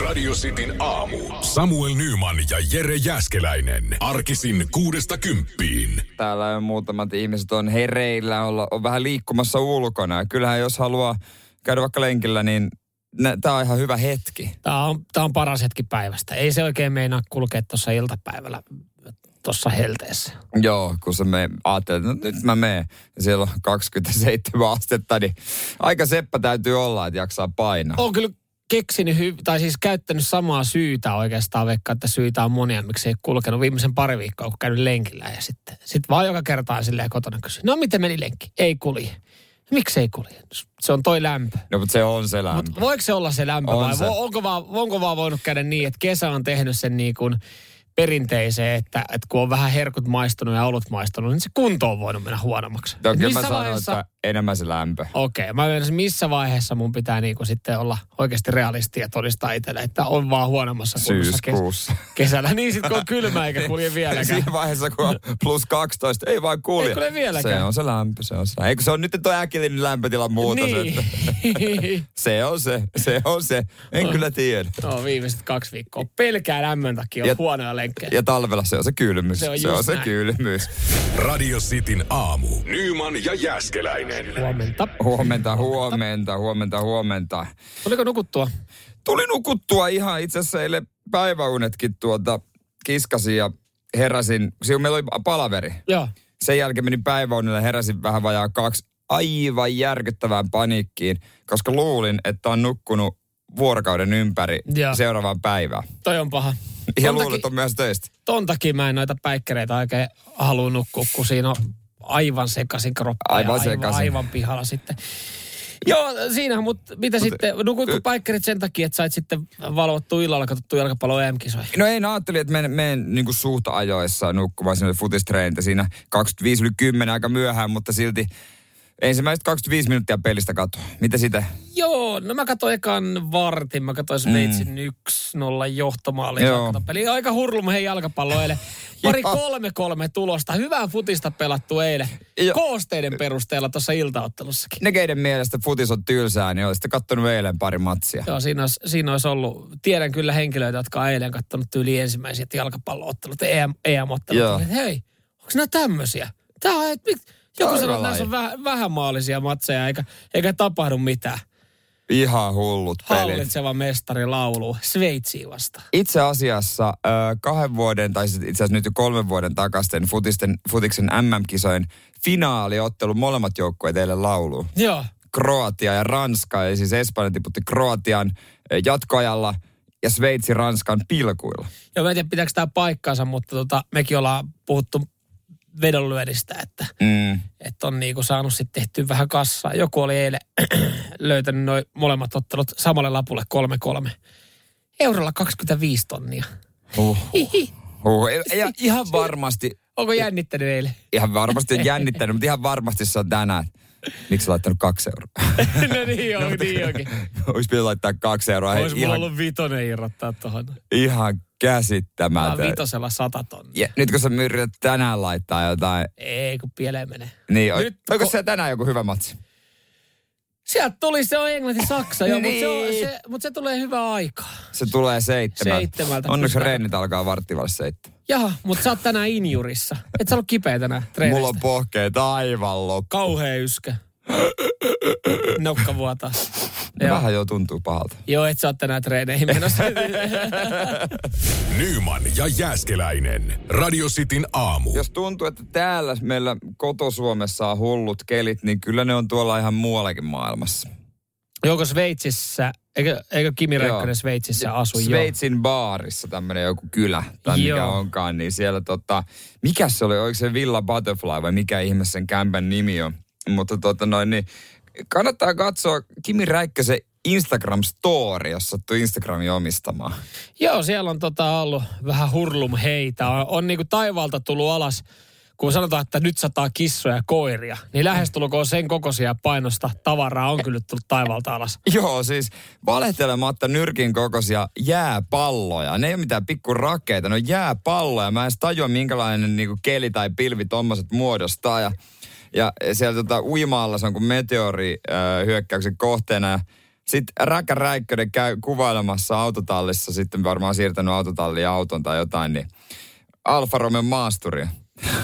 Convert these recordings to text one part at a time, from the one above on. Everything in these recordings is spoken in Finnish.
Radio Cityn aamu. Samuel Nyman ja Jere Jäskeläinen. Arkisin kuudesta kymppiin. Täällä on muutamat ihmiset on hereillä, olla, on vähän liikkumassa ulkona. Ja kyllähän jos haluaa käydä vaikka lenkillä, niin tämä on ihan hyvä hetki. Tämä on, tämä on paras hetki päivästä. Ei se oikein meinaa kulkea tuossa iltapäivällä tuossa helteessä. Joo, kun se me ajattelin, että no, nyt mä menen. Siellä on 27 astetta, niin aika seppä täytyy olla, että jaksaa painaa. On kyllä keksinyt, hy- tai siis käyttänyt samaa syytä oikeastaan, vaikka että syitä on monia, miksi ei kulkenut viimeisen pari viikkoa, kun käynyt lenkillä. Ja sitten sit vaan joka kerta silleen kotona kysyy, no miten meni lenkki? Ei kulje. Miksi ei kulje? Se on toi lämpö. No, mutta se on se lämpö. Mutta voiko se olla se lämpö On vai se. onko vaan, onko vaan voinut käydä niin, että kesä on tehnyt sen niin kuin perinteiseen, että, että kun on vähän herkut maistunut ja olut maistunut, niin se kunto on voinut mennä huonommaksi. Kyllä mä sanon, vaiheessa- että enemmän se lämpö. Okei, okay, mä ymmärrän, missä vaiheessa mun pitää niinku sitten olla oikeasti realisti ja todistaa itselle, että on vaan huonommassa kunnossa kes- kesällä. Niin sitten kun on kylmä eikä kulje vieläkään. Siinä vaiheessa, kun on plus 12, ei vaan kulje. Ei kulje vieläkään. Se on se lämpö, se on se. Eikö se on nyt tuo äkillinen lämpötilan muutos? Että Niin. se on se, se on se. En kyllä tiedä. no viimeiset kaksi viikkoa. Pelkää lämmön takia on Ja- huonoja lenkkejä. Ja talvella se on se kylmyys. Se on se, on se kylmyys. Radio Cityn aamu. Nyman ja Jäskeläinen. Huomenta. Huomenta, huomenta, huomenta, huomenta. Tuliko nukuttua? Tuli nukuttua ihan itse asiassa eilen päiväunetkin tuota kiskasin ja heräsin. Siinä meillä oli palaveri. Joo. Sen jälkeen menin päiväunille ja heräsin vähän vajaa kaksi aivan järkyttävään paniikkiin, koska luulin, että on nukkunut vuorokauden ympäri Joo. seuraavaan päivään. Toi on paha. Ja että on myös töistä. Ton takia mä en noita päikkereitä oikein halua nukkua, kun siinä on aivan sekaisin kroppa. Aivan ja. Aivan, aivan pihalla sitten. Joo, siinähän, mutta mitä Mut, sitten, nukutko päikkerit sen takia, että sait sitten valvottua illalla katsottua jalkapallo EM-kisoja? No ei, no ajattelin, että menen, menen niin kuin suht ajoissa nukkumaan sinne futistreenit ja siinä 25 yli 10 aika myöhään, mutta silti ensimmäiset 25 minuuttia pelistä katoa. Mitä sitä? Joo, no mä katsoin ekan vartin, mä katsoin Sveitsin mm. 1-0 johtomaali. Peli aika hurlum hei jalkapallo eilen. Pari kolme kolme tulosta. Hyvää futista pelattu eilen. Joo. Koosteiden perusteella tuossa iltaottelussakin. Ne, keiden mielestä futis on tylsää, niin olisitte kattonut eilen pari matsia. Joo, siinä olisi, siinä olisi ollut, tiedän kyllä henkilöitä, jotka on eilen katsonut tyyli ensimmäiset jalkapalloottelut, EM, EM-ottelut. Hei, onko nämä tämmöisiä? Tämä on, että mit- joku sanoo, että näissä on vähän, vähänmaallisia matseja, eikä, eikä tapahdu mitään. Ihan hullut pelit. Hallitseva mestari laulu Sveitsiin vastaan. Itse asiassa kahden vuoden, tai siis itse asiassa nyt jo kolmen vuoden takaisten futisten, futiksen MM-kisojen finaaliottelu molemmat joukkueet eilen lauluun. Joo. Kroatia ja Ranska, eli siis Espanja tiputti Kroatian jatkoajalla ja Sveitsi Ranskan pilkuilla. Joo, mä en tiedä pitääkö tämä paikkaansa, mutta tota, mekin ollaan puhuttu vedonlyönnistä, että, Mm. että on niinku saanut sitten tehtyä vähän kassaa. Joku oli eilen löytänyt noin molemmat ottelut samalle lapulle 3-3. Eurolla 25 tonnia. Uh, Hihi. uh. Ja ihan varmasti, Onko jännittänyt eilen? ihan varmasti on jännittänyt, mutta ihan varmasti se on tänään. Miksi laittanut kaksi euroa? no niin on, niin onkin. Olisi pitänyt laittaa kaksi euroa. Olisi mulla ihan, ollut vitonen irrottaa tuohon. ihan käsittämätön. vitosella 100 tonnia. Ja nyt kun sä yrität tänään laittaa jotain, Ei, kun pieleen menee. niin Nyt nyt, onko ko- se tänään joku hyvä matsi? Sieltä tuli se on Englanti-Saksa, joo, mutta se, on- Niin. se, mut se tulee hyvää aikaa. Se tulee seitsemältä. Seitsemältä. Onneksi reenit alkaa varttivalle seitsemän. Jaha, mutta sä oot tänään injurissa. Et sä ollut kipeä tänään treenistä. Mulla on pohkeet aivan loppu. Kauhea yskä. Nokka vuotaa. Joo. Vähän jo tuntuu pahalta. Joo, et sä oot tänään treeneihin menossa. Nyman ja Jäskeläinen. Radio Cityn aamu. Jos tuntuu, että täällä meillä kotosuomessa on hullut kelit, niin kyllä ne on tuolla ihan muuallakin maailmassa. Joko Sveitsissä, eikö, eikö Kimi. Räikkönen Sveitsissä asu jo? Sveitsin baarissa tämmöinen joku kylä, tai mikä Joo. onkaan, niin siellä tota, mikä se oli, oliko se Villa Butterfly vai mikä ihme sen kämpän nimi on. Mutta tota noin, niin kannattaa katsoa Kimi Räikkösen Instagram-story, jos sattuu Instagramin omistamaan. Joo, siellä on tota ollut vähän hurlum heitä. On, on niinku taivaalta tullut alas, kun sanotaan, että nyt sataa kissoja ja koiria, niin lähestulkoon sen kokoisia painosta tavaraa on kyllä tullut taivaalta alas. Joo, siis valehtelematta nyrkin kokoisia jääpalloja. Ne ei ole mitään pikku rakeita, ne on jääpalloja. Mä en edes tajua, minkälainen niinku keli tai pilvi tommoset muodostaa. Ja, ja siellä tota, uimaalla se on kuin meteori äh, hyökkäyksen kohteena. Sitten Räkä Räikkönen käy kuvailemassa autotallissa, sitten varmaan siirtänyt autotalliin auton tai jotain, niin Alfa Romeo maasturia.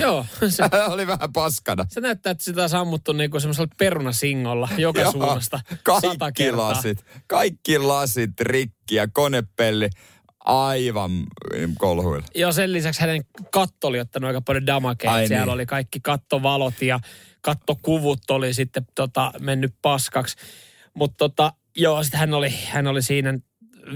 Joo, se, oli vähän paskana. se näyttää, että sitä on sammuttu niinku semmoisella perunasingolla joka Joo, suunnasta Kaikki lasit, kaikki lasit rikki ja konepelli aivan kolhuilla. Joo, sen lisäksi hänen katto oli ottanut aika paljon damakea. Ai Siellä niin. oli kaikki kattovalot ja kattokuvut oli sitten tota, mennyt paskaksi. Mutta tota, joo, sitten hän oli, hän oli siinä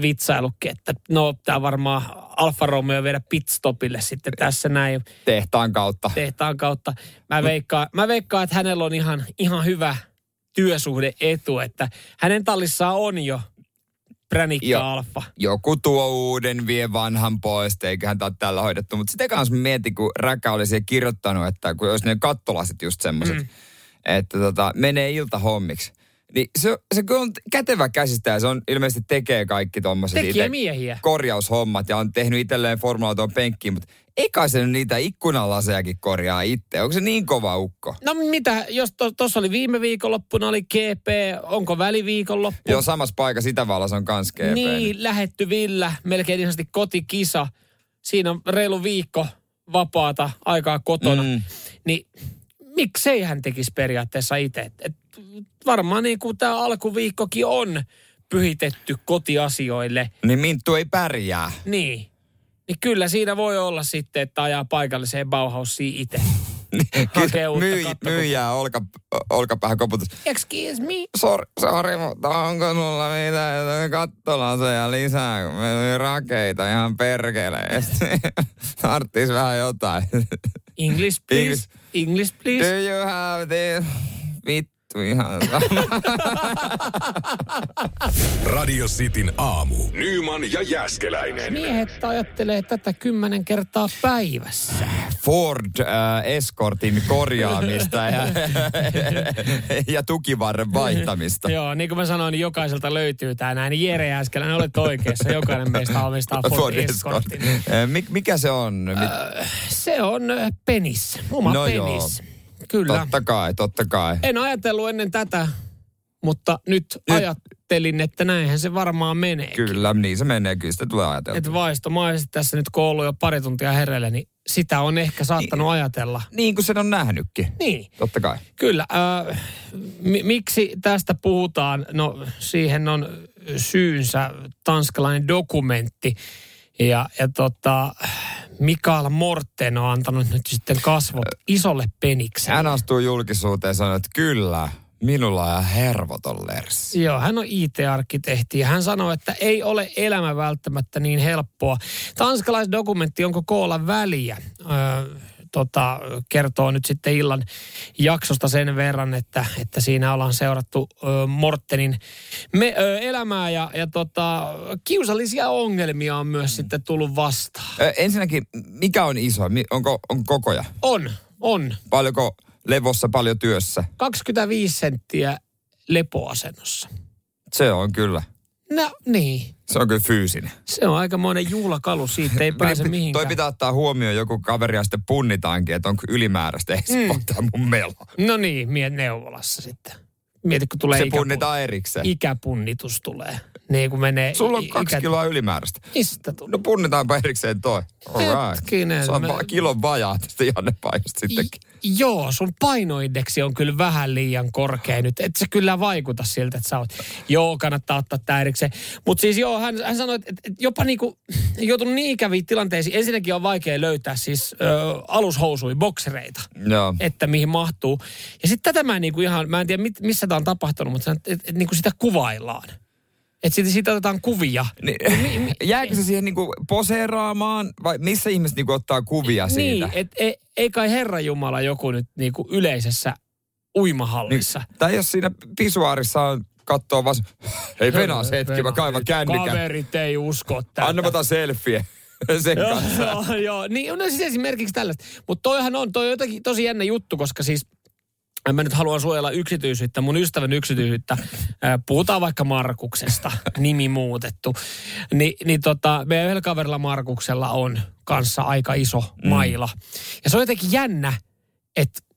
vitsailukki, että no tämä varmaan Alfa Romeo viedä pitstopille sitten tässä näin Tehtaan kautta. tehtaan kautta. Mä veikkaan, mä veikkaan että hänellä on ihan, ihan hyvä työsuhde etu, että hänen tallissaan on jo Pränikka Joo. Alfa. joku tuo uuden, vie vanhan pois, eiköhän tämä ole tällä hoidettu. Mutta sitä kanssa mietin, kun Räkä oli siihen kirjoittanut, että kun olisi ne kattolasit just semmoiset, mm. että tota, menee iltahommiksi. Niin se, se on kätevä käsistä ja se on ilmeisesti tekee kaikki tuommoiset miehiä. korjaushommat ja on tehnyt itselleen formula tuon penkkiin, mutta ei kai se nyt niitä ikkunalasejakin korjaa itse. Onko se niin kova ukko? No mitä, jos tuossa to, oli viime viikonloppuna oli GP, onko väliviikonloppu? Joo, samassa paikassa Itävallassa on kans GP. Niin, lähetty Villä, melkein ihan kotikisa. Siinä on reilu viikko vapaata aikaa kotona. Mm. Niin miksei hän tekisi periaatteessa itse? Et varmaan niin kuin tämä alkuviikkokin on pyhitetty kotiasioille. Niin Minttu ei pärjää. Niin. Niin kyllä siinä voi olla sitten, että ajaa paikalliseen Bauhausiin itse. Uutta Myy, myyjää olka, olkapäähän koputus. Excuse me. Sori, sorry, mutta onko sulla mitään kattolaseja lisää, kun meillä oli rakeita ihan perkeleesti. Tarttis vähän jotain. English please. English Do please. you have this? Vittu ihan sama. Radio Cityn aamu. Nyman ja Jäskeläinen. Miehet ajattelee tätä kymmenen kertaa päivässä. Ford äh, Escortin korjaamista ja, ja tukivarren vaihtamista. Joo, niin kuin mä sanoin, niin jokaiselta löytyy tää näin. Jere Jääskeläinen, olet oikeassa. Jokainen meistä omistaa Ford, Escortin. Äh, Mik, mikä se on? Mit, Se on äh, penis. Oma No joo. Kyllä. totta kai, totta kai. En ajatellut ennen tätä, mutta nyt, Nyt- ajattelin, että näinhän se varmaan menee. Kyllä, niin se menee. Kyllä sitä tulee ajatella. Että vaistomaisesti tässä nyt kun ollut jo pari tuntia hereillä, niin sitä on ehkä saattanut ajatella. Niin kuin sen on nähnytkin. Niin. Totta kai. Kyllä. Äh, mi- miksi tästä puhutaan? No siihen on syynsä tanskalainen dokumentti. Ja, ja tota, Mikael Morten on antanut nyt sitten kasvot isolle penikselle. Hän astuu julkisuuteen ja sanoo, että kyllä, minulla on hervoton lerssi. Joo, hän on IT-arkkitehti ja hän sanoi, että ei ole elämä välttämättä niin helppoa. Tanskalaisdokumentti, onko koolla väliä, öö, tota, kertoo nyt sitten illan jaksosta sen verran, että, että siinä ollaan seurattu ö, Mortenin me, ö, elämää ja, ja tota, kiusallisia ongelmia on myös sitten tullut vastaan. Ö, ensinnäkin, mikä on iso? Onko, on kokoja? On, on. Paljonko levossa, paljon työssä? 25 senttiä lepoasennossa. Se on kyllä. No niin, Se on kyllä fyysinen. se on aikamoinen juhlakalu, siitä ei pääse Toi- mihinkään. Toi pitää ottaa huomioon, joku kaveri ja sitten punnitaankin, että onko ylimääräistä. Ei mm. tämä mun melo. No niin, miet neuvolassa sitten. Mieti, kun tulee Se ikäpu- punnitaan erikseen. ikäpunnitus tulee. Niin kun menee... Sulla on kaksi ikä- kiloa ylimääräistä. Mistä tulee? No punnitaanpa erikseen toi. All right. Hetkinen, Se on vaan kilon vajaa tästä Janne-painosta sittenkin. I, joo, sun painoindeksi on kyllä vähän liian korkea nyt. Et se kyllä vaikuta siltä, että sä oot... Joo, kannattaa ottaa tää erikseen. Mutta siis joo, hän, hän sanoi, että, että jopa niinku joutunut niin ikäviin tilanteisiin. Ensinnäkin on vaikea löytää siis ö, alushousui, boksereita. Joo. että mihin mahtuu. Ja sitten tätä mä en niinku ihan, mä en tiedä mit, missä tämä on tapahtunut, mutta että et, et, niinku sitä kuvaillaan. Että siitä, siitä otetaan kuvia. Niin, jääkö se siihen niinku poseeraamaan vai missä ihmiset niinku ottaa kuvia siitä? Niin, että ei, ei kai Herra Jumala joku nyt niinku yleisessä uimahallissa. Niin, tai jos siinä pisuaarissa on kattoo vaan, hei venas hetki, mä kaivan kännykän. Kaverit ei usko tätä. Anna mä otan selfie sen Joo, kanssa. joo, joo. Niin, no siis esimerkiksi tällaista. Mutta toihan on, toi on jotenkin tosi jännä juttu, koska siis mä nyt haluan suojella yksityisyyttä, mun ystävän yksityisyyttä. Puhutaan vaikka Markuksesta, nimi muutettu. Ni, niin tota, meidän yhdellä kaverilla Markuksella on kanssa aika iso maila. Ja se on jotenkin jännä, että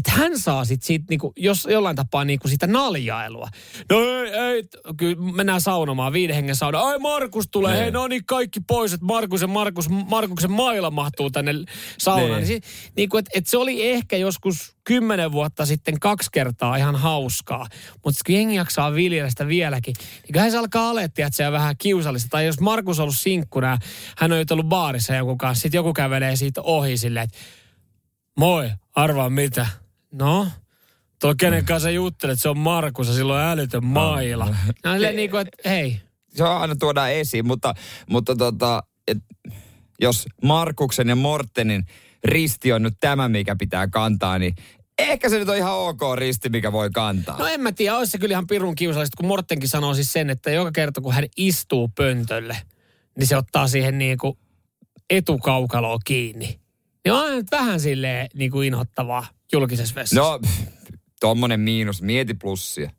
että hän saa sit siitä niinku, jos jollain tapaa niinku sitä naljailua. No ei, ei, kyllä mennään saunomaan, viiden hengen sauna. Ai Markus tulee, Niin. hei no niin kaikki pois, että Markus ja Markus, Markuksen maila mahtuu tänne saunaan. Niin. Niin. Niinku, et, et se oli ehkä joskus kymmenen vuotta sitten kaksi kertaa ihan hauskaa. Mutta kun jengi jaksaa viljellä sitä vieläkin, niin kyllähän se alkaa alettia, että se on vähän kiusallista. Tai jos Markus on ollut sinkkuna hän on nyt ollut baarissa jonkun kanssa, sitten joku kävelee siitä ohi silleen, että moi, arvaa mitä. No, tuo kenen kanssa juttelet, se on Markus ja sillä on älytön maila. No silleen niin kuin, että hei, se on aina tuodaan esiin, mutta, mutta tota, et, jos Markuksen ja Mortenin risti on nyt tämä, mikä pitää kantaa, niin ehkä se nyt on ihan ok risti, mikä voi kantaa. No en mä tiedä, olisi se kyllä ihan pirun kiusallista, kun Mortenkin sanoo siis sen, että joka kerta kun hän istuu pöntölle, niin se ottaa siihen niin kuin etukaukaloon kiinni. Niin on nyt vähän silleen niin kuin inhottavaa julkisessa vessassa. No, tommonen miinus, mieti plussia.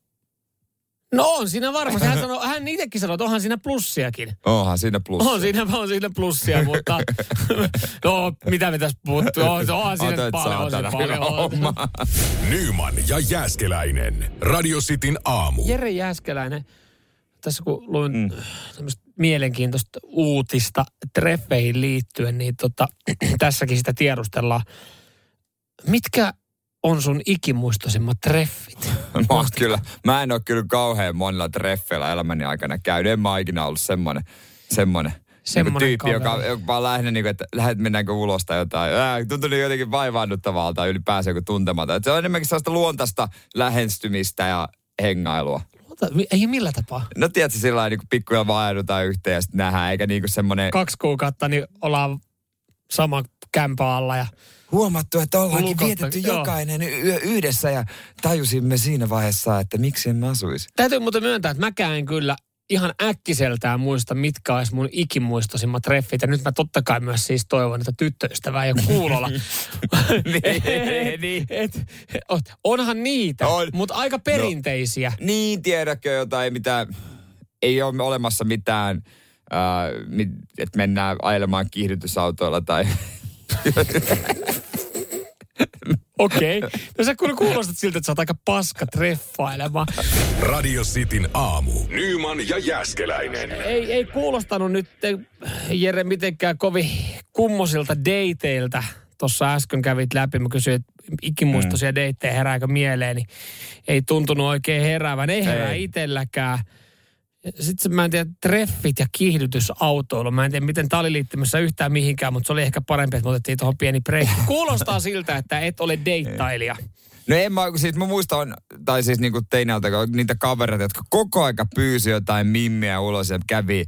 no on siinä varmasti. Hän, sanoo, hän itsekin sanoo, että onhan siinä plussiakin. Onhan siinä plussia. On siinä, on siinä plussia, mutta no mitä me tässä puhuttu? On, onhan siinä Otat paljon, on siinä paljon. homma. Nyman ja Jääskeläinen. Radio Cityn aamu. Jere Jääskeläinen, tässä kun luin mm. tämmöistä mielenkiintoista uutista treffeihin liittyen, niin tota, tässäkin sitä tiedustellaan. Mitkä on sun ikimuistoisimmat treffit? Mä, oon kyllä, mä en ole kyllä kauhean monilla treffeillä elämäni aikana käynyt. En mä ikinä ollut semmoinen, semmoinen, Semmonen niin tyyppi, joka, kaveri. joka vaan lähinnä, niin kuin, että lähdet mennäänkö ulos tai jotain. Ää, tuntuu niin jotenkin vaivaannuttavalta ylipäänsä joku tuntematon. Et se on enemmänkin sellaista luontaista lähestymistä ja hengailua. Ota, mi- Ei millä tapaa. No tiedätkö, sillä lailla niin pikkuja vaihdutaan yhteen ja sitten nähdään, eikä niin kuin semmoinen... Kaksi kuukautta, niin ollaan sama kämpä alla ja Huomattu, että ollaankin Lukottu, vietetty joo. jokainen yö yhdessä ja tajusimme siinä vaiheessa, että miksi emme asuisi. Täytyy muuten myöntää, että mäkään en kyllä ihan äkkiseltään muista, mitkä olisi mun ikimuistoisimmat treffit. Ja nyt mä totta kai myös siis toivon, että tyttöystävää ei ole kuulolla. Niin, niin. et, onhan niitä, On. mutta aika perinteisiä. Niin, tiedätkö jotain, mitä ei ole olemassa mitään, äh, että mennään ajelemaan kiihdytysautoilla tai... Okei. Okay. No sä kyllä kuulostat siltä, että sä oot aika paska treffailemaan. Radio Cityn aamu. Nyman ja Jääskeläinen. Ei, ei kuulostanut nyt, eh, Jere, mitenkään kovin kummosilta dateilta. Tuossa äsken kävit läpi, mä kysyin, että ikimuistoisia mm. dateja herääkö mieleen, niin ei tuntunut oikein heräävän. Ei herää Ei. itselläkään. Sitten mä en tiedä, treffit ja kiihdytysautoilu. Mä en tiedä, miten tää oli liittymässä yhtään mihinkään, mutta se oli ehkä parempi, että me otettiin tuohon pieni breikki. Kuulostaa siltä, että et ole deittailija. No en mä, siis mä muistan, tai siis niinku teinältä, niitä kavereita, jotka koko aika pyysi jotain mimmiä ulos ja kävi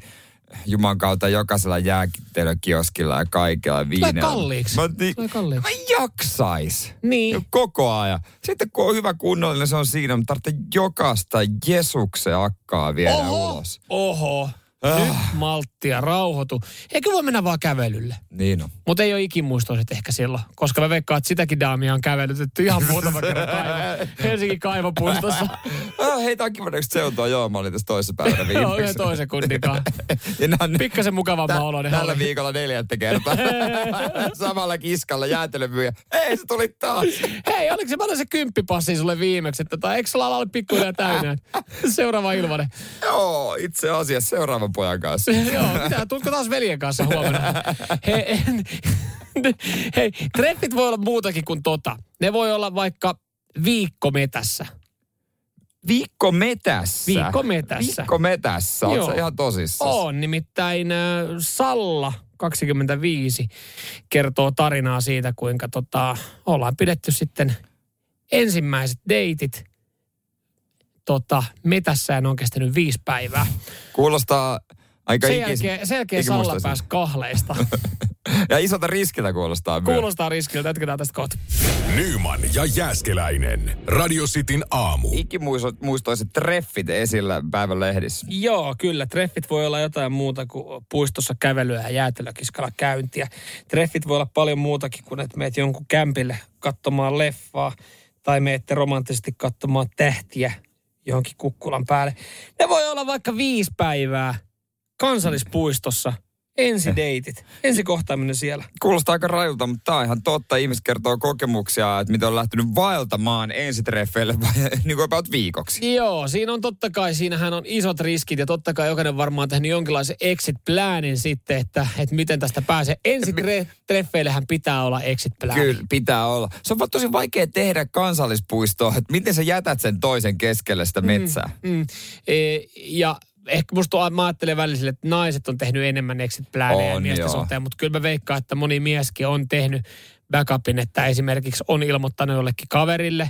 Juman kautta jokaisella jääkittelykioskilla ja kaikella viinellä. kalliiksi. Mä, niin, Tulee kalliiksi. mä jaksais. Niin. Koko ajan. Sitten kun on hyvä kunnollinen, se on siinä, mutta tarvitsee jokaista Jesuksen akkaa viedä Oho, ulos. oho. Ah. Nyt malttia, rauhoitu. Eikö voi mennä vaan kävelylle? Niin on. Mutta ei ole ikimuistoiset ehkä silloin, koska mä veikkaan, että sitäkin daamia on kävelytetty ihan muutama kerran kaivo. Helsingin kaivopuistossa. Ah, hei, tää on kiva näköistä seutua. Joo, mä olin tässä toisessa päivänä Joo, viimeksi. yhden toisen kunnikaan. Pikkasen mukavamman Tä- oloinen. Tällä viikolla neljättä kertaa. Samalla kiskalla jäätelömyyjä. Ei, se tuli taas. Hei, oliko se, mä annan se kymppipassi sulle viimeksi, että tota, eikö sulla ole pikkuhiljaa täynnä? Seuraava ilmanen. Joo, itse asiassa seuraavan pojan kanssa. Joo, mitä, tuutko taas veljen kanssa huomenna? Hei, hei, treffit voi olla muutakin kuin tota. Ne voi olla vaikka viikko metässä. Viikko metässä. Viikko metässä. Viikko metässä. Joo. sä ihan tosissaan? On, nimittäin äh, Salla 25 kertoo tarinaa siitä, kuinka tota, ollaan pidetty sitten ensimmäiset deitit tota, metässä ja ne on kestänyt viisi päivää. Kuulostaa aika Sen ikis- jälkeen, sen jälkeen Salla pääsi kahleista. Ja isolta riskiltä kuulostaa myös. Kuulostaa riskiltä, jatketaan tästä kohta. Nyman ja Jääskeläinen. Radio Cityn aamu. Ikimuistoiset treffit esillä päivän lehdissä. Joo, kyllä. Treffit voi olla jotain muuta kuin puistossa kävelyä ja jäätelökiskalla käyntiä. Treffit voi olla paljon muutakin kuin, että meet jonkun kämpille katsomaan leffaa tai meette romanttisesti katsomaan tähtiä johonkin kukkulan päälle. Ne voi olla vaikka viisi päivää kansallispuistossa Ensideitit. Ensikohtaaminen siellä. Kuulostaa aika rajulta, mutta tämä on ihan totta. Ihmiset kertoo kokemuksia, että miten on lähtenyt vaeltamaan ensitreffeille vai niin kuin about viikoksi. Joo, siinä on totta kai, siinähän on isot riskit ja totta kai jokainen varmaan tehnyt jonkinlaisen exit-planin sitten, että, että miten tästä pääsee. Ensitreffeillehän pitää olla exit-plan. Kyllä, pitää olla. Se on vaan tosi vaikea tehdä kansallispuistoa, että miten sä jätät sen toisen keskelle sitä metsää. Mm, mm. E, ja ehkä musta on, mä ajattelen välillä että naiset on tehnyt enemmän exit planeja On, miesten joo. suhteen, mutta kyllä mä veikkaan, että moni mieskin on tehnyt backupin, että esimerkiksi on ilmoittanut jollekin kaverille,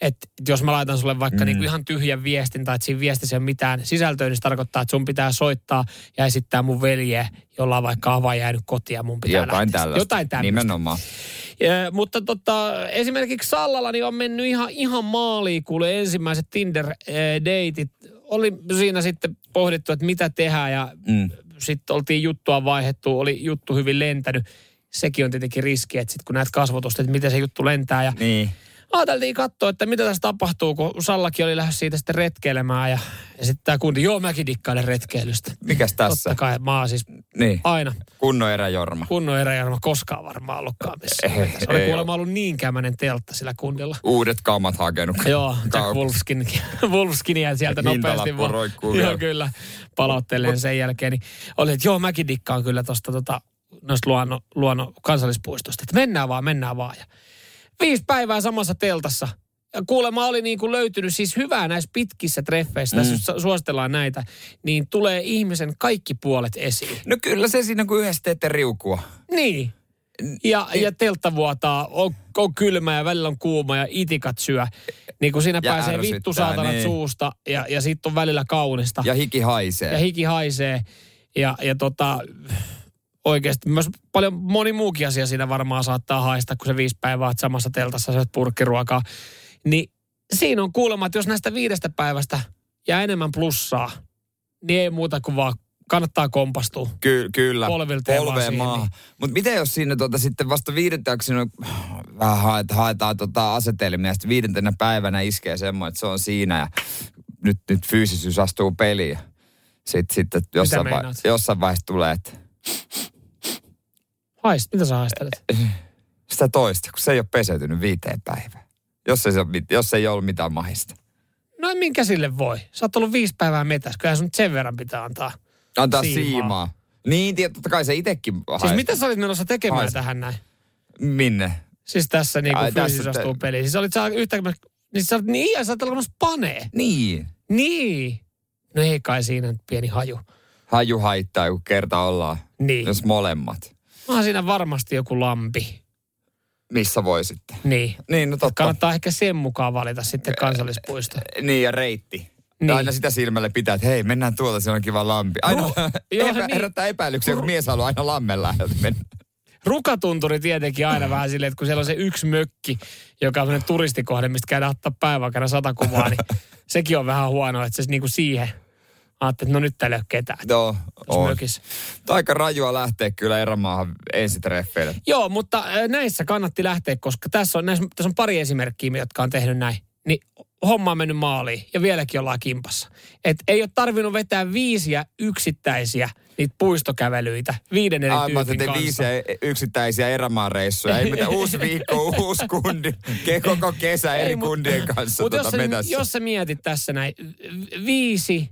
että jos mä laitan sulle vaikka mm. niin kuin ihan tyhjän viestin tai että siinä viestissä ei ole mitään sisältöä, niin se tarkoittaa, että sun pitää soittaa ja esittää mun veljeä, jolla on vaikka avaa jäänyt kotiin ja mun pitää Jotain lähteä. tällaista. Jotain tällaista. Nimenomaan. Ja, mutta tota, esimerkiksi Sallalla niin on mennyt ihan, ihan maaliin, kuule ensimmäiset Tinder-deitit. Oli siinä sitten pohdittu, että mitä tehdään ja Mm. sitten oltiin juttua vaihettu, oli juttu hyvin lentänyt. Sekin on tietenkin riski, että sitten kun näet kasvotusta, että miten se juttu lentää ja Niin. Ajateltiin katsoa, että mitä tässä tapahtuu, kun Sallakin oli lähes siitä sitten retkeilemään ja, ja sitten tämä kundi, joo mäkin dikkailen retkeilystä. Mikäs tässä? Totta kai, mä oon siis Niin. aina Kunnon eräjorma. kunnon eräjärmä koskaan varmaan ollutkaan missään. Ei, Se oli ei kuulemma ollut niin kämänen teltta sillä kundilla. Uudet kaumat hakenut. Joo, Jack Wolfskin, Wolfskinia sieltä Hintalappu nopeasti. vaan- roikkuu Joo, kyllä. Palautteleen sen jälkeen. Niin oli, että joo, mäkin dikkaan kyllä tuosta tota, noista luonno, luonno kansallispuistosta. Että mennään vaan, mennään vaan. Ja viisi päivää samassa teltassa. Ja kuulemma oli niin kuin löytynyt siis hyvää näissä pitkissä treffeissä, mm. tässä suositellaan näitä, niin tulee ihmisen kaikki puolet esiin. No kyllä se siinä, kun yhdessä teette riukua. Niin. Ja, ja teltta vuotaa, on, on kylmä ja välillä on kuuma ja itikat syö. Niin kun siinä Ja pääsee ärsyttää, vittu saatanat niin. suusta ja, ja sitten on välillä kaunista. Ja hiki haisee. ja hiki haisee. Ja, ja tota, oikeasti myös paljon moni muukin asia siinä varmaan saattaa haista, kun se viisi päivää oot samassa teltassa syöt purkkiruokaa. Niin siinä on kuulemma, että jos näistä viidestä päivästä jää enemmän plussaa, niin ei muuta kuin vaan kannattaa kompastua. Ky- kyllä. Ja Polveen maahan. niin. Mutta miten jos siinä tuota, sitten vasta viidentäksi no, vähän haet, haetaan tota asetelmia, ja sitten viidentenä päivänä iskee semmoinen, että se on siinä ja nyt, nyt fyysisyys astuu peliin. Sitten, sitten jossain, vai, jossain vaiheessa tulee, että Haist, mitä sä haistelet? sitä toista, kun se ei ole peseytynyt viiteen päivään. Jos ei, se jos ei ollut mitään mahista. No minkä sille voi? Sä oot ollut viisi päivää metässä, kyllähän sun sen verran pitää antaa. Antaa Siimaa. siimaa. Niin, totta kai se itsekin Siis haistaa. mitä sä olit menossa tekemään Haista. tähän näin? Minne? Siis tässä niinku fyysisyys te- peliin. Siis olit sä yhtäkkiä, niin sä olit niin, ja sä oot alkamassa panee. Niin. Niin. No ei kai siinä pieni haju. Haju haittaa, kun kerta ollaan. Niin. Jos molemmat. Onhan siinä varmasti joku lampi. Missä voi sitten? Niin. Niin, no totta. Kannattaa ehkä sen mukaan valita sitten kansallispuisto. Niin, ja reitti. Niin. Niin. Aina sitä silmälle pitää, että hei, mennään tuolta, se on kiva lampi. Aina No, joo, epä, niin. herättää epäilyksiä, kun mies haluaa aina lammen läheltä mennä. Rukatunturi tietenkin aina vähän silleen, että kun siellä on se yksi mökki, joka on sellainen turistikohde, mistä käydään ottaa päivän sata kuvaa, niin sekin on vähän huono, että se niinku siihen ajattelee, että no nyt täällä ei ole ketään Joo, on. aika rajua lähteä kyllä erämaahan ensitreffeille. Joo, mutta näissä kannatti lähteä, koska tässä on, näissä, tässä on pari esimerkkiä, jotka on tehnyt näin. Niin homma on mennyt maaliin ja vieläkin ollaan kimpassa. Et ei ole tarvinnut vetää viisiä yksittäisiä niitä puistokävelyitä viiden eri Aivan, tyypin kanssa. viisiä yksittäisiä erämaareissuja. Ei mitään uusi viikko, uusi kundi. Koko kesä eri mut- kundien kanssa Mutta tota jos, sä, jos sä mietit tässä näin, viisi,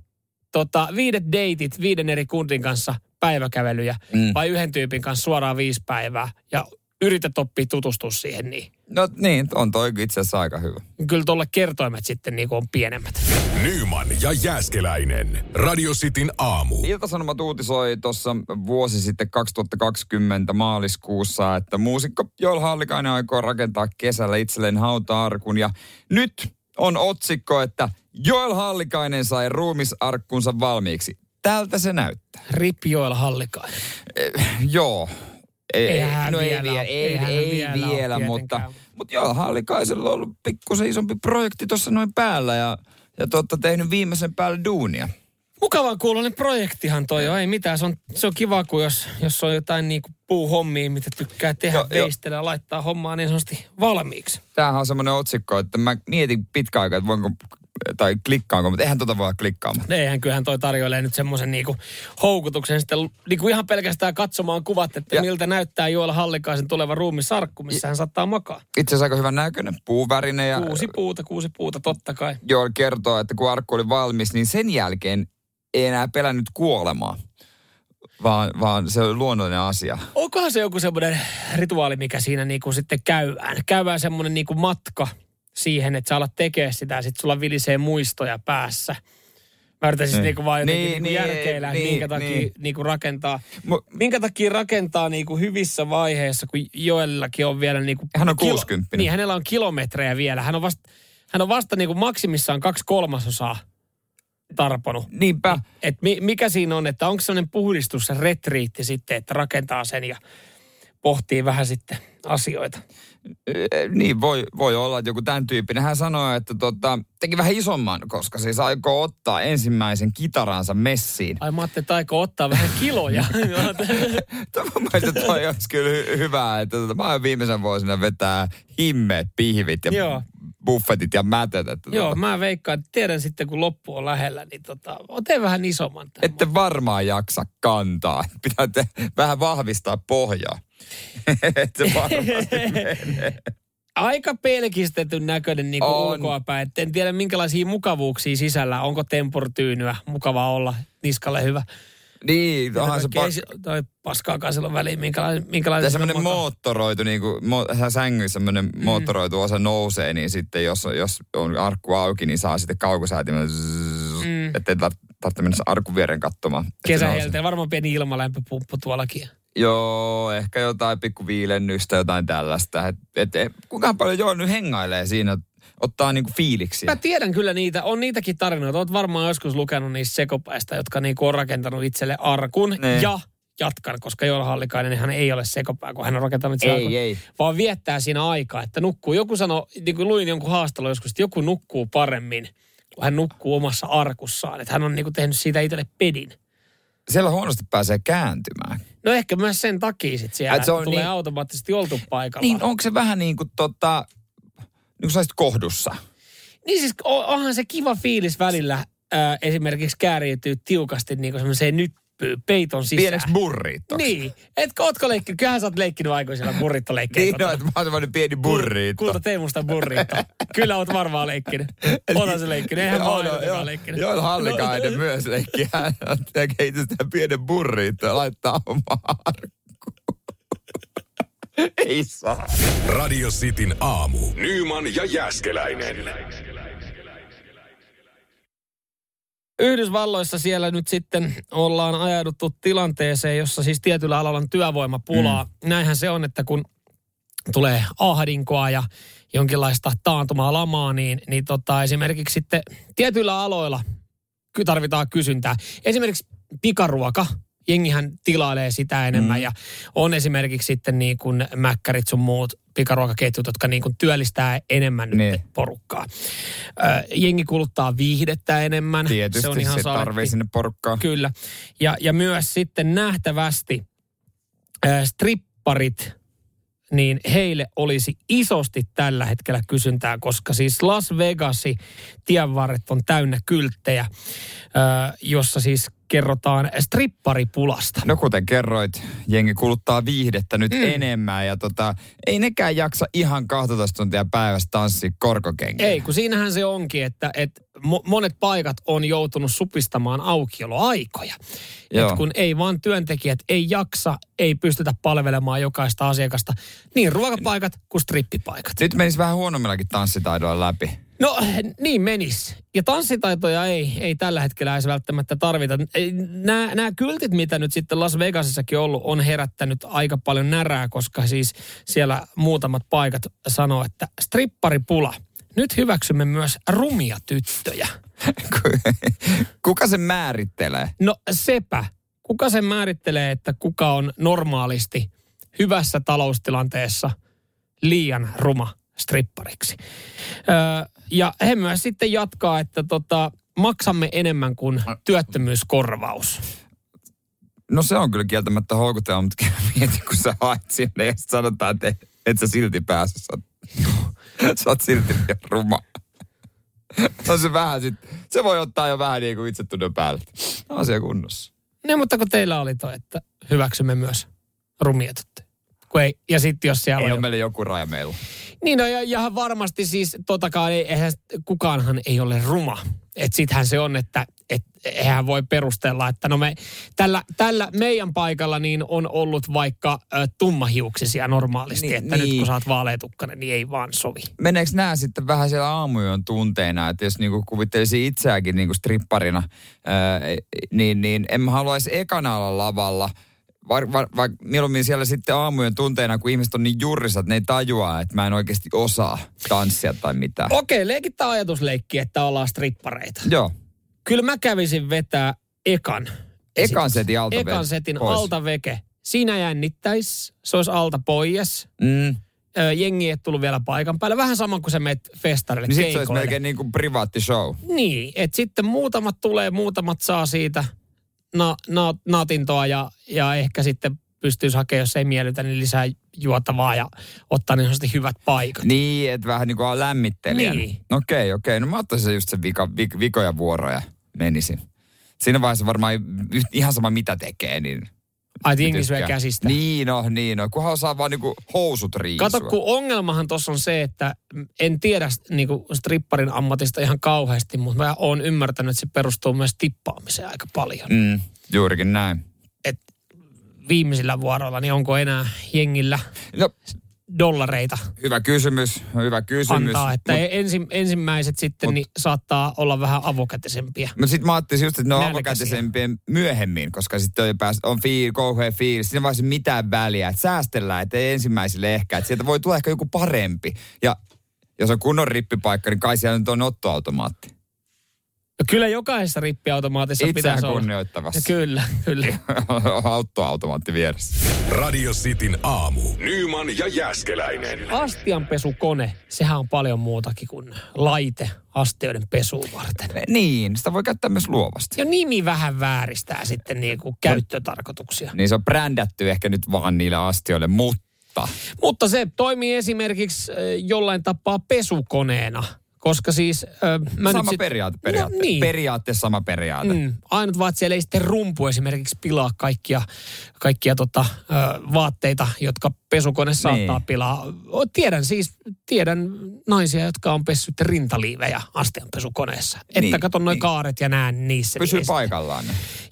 tota, viidet deitit viiden eri kundin kanssa päiväkävelyjä Mm. vai yhden tyypin kanssa suoraan viisi päivää ja yrität oppia tutustua siihen, niin No niin, on toi itse asiassa aika hyvä. kyllä tuolle kertoimet sitten niin on pienemmät. Nyman ja Jääskeläinen. Radio Cityn aamu. Ilta-Sanomat uutisoi tuossa vuosi sitten 2020 maaliskuussa, että muusikko Joel Hallikainen aikoo rakentaa kesällä itselleen hauta-arkun. Ja nyt on otsikko, että Joel Hallikainen sai ruumisarkkunsa valmiiksi. Tältä se näyttää. Rip Joel Hallikainen. Joo. Ei, Eihän hän no vielä ei, vielä, ei, eihän hän ei vielä vielä, ole mutta, mutta joo, Hallikaisella on ollut pikkusen isompi projekti tuossa noin päällä ja, ja totta tehnyt viimeisen päälle duunia. Mukavan kuulonen projektihan toi on, ei mitään. Se on, se on kiva, kun jos, jos on jotain niinku puuhommia, mitä tykkää tehdä, veistellä ja laittaa hommaa niin sanotusti valmiiksi. Tämähän on semmoinen otsikko, että mä mietin pitkä aikaa, että voinko tai klikkaanko, mutta eihän tota voi olla klikkaamaan. Eihän kyllähän toi tarjoilee nyt semmoisen niinku houkutuksen sitten niinku ihan pelkästään katsomaan kuvat, että ja. Ja- miltä näyttää Joel Hallikaisen tuleva ruumisarkku, missä hän saattaa makaa. Itse asiassa aika hyvän näköinen, puuvärinen ja Kuusi puuta, kuusi puuta, totta kai. Joel kertoo, että kun arkku oli valmis, niin sen jälkeen ei enää pelännyt kuolemaa, vaan, vaan se oli luonnollinen asia. Onkohan se joku semmoinen rituaali, mikä siinä niinku sitten käydään? Käydään semmoinen niinku matka siihen, että sä alat tekemään sitä ja sitten sulla vilisee muistoja päässä. Mä yritän siis Niin. niinku vaan jotenkin Niin, niinku niin, järkeillä, niin, minkä takia niin. niinku rakentaa. Minkä takia rakentaa niinku hyvissä vaiheissa, kun Joellakin on vielä niinku... Hän on 60. Niin, hänellä on kilometrejä vielä. Hän on vasta, hän on vasta niinku maksimissaan kaksi kolmasosaa tarponut. Niinpä. Et mi, mikä siinä on, että onko sellainen puhdistus ja retriitti sitten, että rakentaa sen ja pohtii vähän sitten asioita. Niin, voi, voi olla, että joku tämän tyyppinen. Hän sanoi, että tota, teki vähän isomman, koska siis aikoo ottaa ensimmäisen kitaransa messiin. Ai mä ajattelin, että aikoo ottaa vähän kiloja. Tämä mielestä toi olisi kyllä hy- hyvä, että tota, mä oon viimeisen vuosina vetää himmeet, pihvit ja Joo. buffetit ja mätet. Että Joo, tota, mä veikkaan, että tiedän sitten kun loppu on lähellä, niin tota, otan vähän isomman. ette varmaan jaksa kantaa. Pitää te, vähän vahvistaa pohjaa. että se varmasti menee. Aika pelkistetyn näköinen niin On. ulkoapäin. Et En tiedä minkälaisia mukavuuksia sisällä. Onko tempurtyynyä mukava olla niskalle hyvä. Niin, onhan se si- toi paskaakaan silloin väliin, minkälainen, minkälainen Ja se semmoinen moottoroitu, niin kuin, mo, sängyssä semmoinen mm. moottoroitu osa nousee, niin sitten jos, jos on arkku auki, niin saa sitten kaukosäätimen, mm. ettei tar- tarvitse mennä arkun viereen katsomaan. Kesähelteen, varmaan pieni ilmalämpöpumppu tuollakin. Joo, ehkä jotain pikku viilennystä, jotain tällaista. Et, et, et, kuinka paljon joo nyt hengailee siinä, ottaa niinku fiiliksiä. Mä tiedän kyllä niitä, on niitäkin tarinoita. Oot varmaan joskus lukenut niistä sekopäistä, jotka niinku on rakentanut itselle arkun. Ne. Ja jatkan, koska Joel Hallikainen hän ei ole sekopää, kun hän on rakentanut itselle Ei, arkun. ei. Vaan viettää siinä aikaa, että nukkuu. Joku sanoi, niin kuin luin jonkun haastelun joskus, että joku nukkuu paremmin, kun hän nukkuu omassa arkussaan. Että hän on niinku tehnyt siitä itselle pedin. Siellä huonosti pääsee kääntymään. No ehkä myös sen takia sit siellä, Et että se on tulee niin- automaattisesti oltu paikalla. Niin, onko se vähän niin kuin tota, niin kuin kohdussa? Niin siis onhan se kiva fiilis välillä ää, esimerkiksi kääriytyy tiukasti niin kuin semmoiseen nyppyyn, peiton sisään. Pieneksi burriitto. Niin. Etkö, ootko leikkinyt? Kyllähän sä oot leikkinyt aikuisella burrittoleikkejä. Niin, no, että mä oon semmoinen pieni burriitto. Kulta tee musta burrito. Kyllä oot varmaan leikkinyt. Onhan se leikkinyt. Eihän mä joo, leikkinyt. Joo, Hallikainen No, myös leikki. Hän tekee itse pienen burriitto ja laittaa omaa arkkuun. Ei saa. Radio Cityn aamu. Nyman ja Jäskeläinen. Yhdysvalloissa siellä nyt sitten ollaan ajauduttu tilanteeseen, jossa siis tietyllä alalla on työvoimapulaa. Mm. Näinhän se on, että kun tulee ahdinkoa ja jonkinlaista taantumaa lamaa, niin, niin tota, esimerkiksi sitten tietyillä aloilla tarvitaan kysyntää. Esimerkiksi pikaruoka. Jengihän tilailee sitä enemmän mm. ja on esimerkiksi sitten niin kuin mäkkärit sun muut pikaruokaketjut, jotka niin kuin työllistää enemmän Niin. nyt porukkaa. Ö, jengi kuluttaa viihdettä enemmän. Tietysti se on ihan se tarvii sinne porukkaa. Kyllä. Ja, ja myös sitten nähtävästi äh, stripparit, niin heille olisi isosti tällä hetkellä kysyntää, koska siis Las Vegasi tienvarret on täynnä kylttejä, äh, jossa siis kerrotaan stripparipulasta. No kuten kerroit, jengi kuluttaa viihdettä nyt mm. enemmän ja tota, ei nekään jaksa ihan 12 tuntia päivässä tanssia korkokenkiä. Ei, kun siinähän se onkin, että, että mo- monet paikat on joutunut supistamaan aukioloaikoja. Joo. Et kun ei vaan työntekijät ei jaksa, ei pystytä palvelemaan jokaista asiakasta. Niin ruokapaikat kuin strippipaikat. Nyt menisi vähän huonommillakin tanssitaidoilla läpi. No niin menis. Ja tanssitaitoja ei, ei tällä hetkellä edes välttämättä tarvita. Nämä, nämä kyltit, mitä nyt sitten Las Vegasissakin ollut, on herättänyt aika paljon närää, koska siis siellä muutamat paikat sanoo, että stripparipula. Nyt hyväksymme myös rumia tyttöjä. Kuka sen määrittelee? No sepä. Kuka sen määrittelee, että kuka on normaalisti hyvässä taloustilanteessa liian ruma strippariksi? Öö, ja he myös sitten jatkaa, että tota, maksamme enemmän kuin työttömyyskorvaus. No se on kyllä kieltämättä houkutella, mutta mieti kun sä haet sinne ja sanotaan, että et sä silti pääse. Sä oot, sä oot silti ruma. on se vähän sit, se voi ottaa jo vähän niin kuin itsetunnon päälle. Asia kunnossa. Niin, mutta kun teillä oli toi, että hyväksymme myös rumia tyttöjä. Kun ei, ja sitten jos siellä Ei on... ole meillä joku raja meillä. Niin no, ja, ja varmasti siis totakaan ei, eihän kukaanhan ei ole ruma. Että sittenhän se on, että et, eihän voi perustella, että no me tällä, tällä meidän paikalla niin on ollut vaikka ö, tummahiuksisia normaalisti, Niin, että nyt niin. kun sä oot vaaleetukkainen, niin ei vaan sovi. Meneekö nämä sitten vähän siellä aamuyön tunteina, että jos niinku kuvittelisi itseäkin niinku stripparina, ää, niin, niin en mä haluaisi ekana olla lavalla, vaikka va, va, mieluummin siellä sitten aamujen tunteina, kun ihmiset on niin jurrissa, että ne ei tajua, että mä en oikeasti osaa tanssia tai mitään. Okei, leikitään ajatusleikki, että ollaan strippareita. Joo, Kyllä mä kävisin vetää ekan. ekan setin alta Ekan setin pois. altaveke. Siinä jännittäisi, se olisi alta pois. Mm. Jengi ei tullut vielä paikan päälle. Vähän sama kuin sä meet festarille Niin sitten se olisi melkein niin kuin privaatti show. Niin, että sitten muutamat tulee, muutamat saa siitä na, na, natintoa ja, ja ehkä sitten pystyisi hakemaan, jos ei miellytä, niin lisää juotavaa ja ottaa niin sanotusti hyvät paikat. Niin, että vähän niin kuin lämmittelijä. Niin. Okei, okei. No mä ottaisin just sen vika, vik, vikoja vuoroja menisin. Siinä vaiheessa varmaan ihan sama mitä tekee, niin... Ai, syö tykkää. käsistä. Niin no, niin no. Kunhan osaa vaan niinku housut riisua. Kato, kun ongelmahan tuossa on se, että en tiedä niin kuin stripparin ammatista ihan kauheasti, mutta mä oon ymmärtänyt, että se perustuu myös tippaamiseen aika paljon. Mm, juurikin näin. Et viimeisillä vuoroilla, niin onko enää jengillä No, dollareita hyvä kysymys, hyvä kysymys. antaa. Että Mut- ensi, ensimmäiset sitten mut- niin saattaa olla vähän avokätisempiä. Mutta sitten mä ajattelin just, että ne on Nälkäisiä. avokätisempien myöhemmin, koska sitten on, pääs, on fiil, kauhea fiilis. Siinä vaiheessa mitään väliä, että säästellään, että ensimmäisille ehkä. Että sieltä voi tulla ehkä joku parempi. Ja jos on kunnon rippipaikka, niin kai siellä nyt on ottoautomaatti. No kyllä jokaisessa rippiautomaatissa Itseään pitäisi olla. kunnioittavassa. Kyllä, kyllä. Autoautomaatti vieressä. Radio Cityn aamu. Nyman ja Jäskeläinen. Astianpesukone, sehän on paljon muutakin kuin laite astioiden pesuun varten. Niin, sitä voi käyttää myös luovasti. Ja nimi vähän vääristää sitten niin kuin käyttötarkoituksia. Niin se on brändätty ehkä nyt vaan niille astioille, mutta Mutta se toimii esimerkiksi äh, jollain tapaa pesukoneena, koska siis... Äh, mä sama sit, periaate, periaate. No, niin. Periaatteessa sama periaate. Mm, ainut vaan, että siellä ei sitten rumpu esimerkiksi pilaa kaikkia, kaikkia tota, ö, vaatteita, jotka pesukone saattaa Niin. pilaa. Tiedän siis, tiedän naisia, jotka on pessyt rintaliivejä astianpesukoneessa. Että Niin, katon noin niin. kaaret ja näen niissä. Niin ei- paikallaan.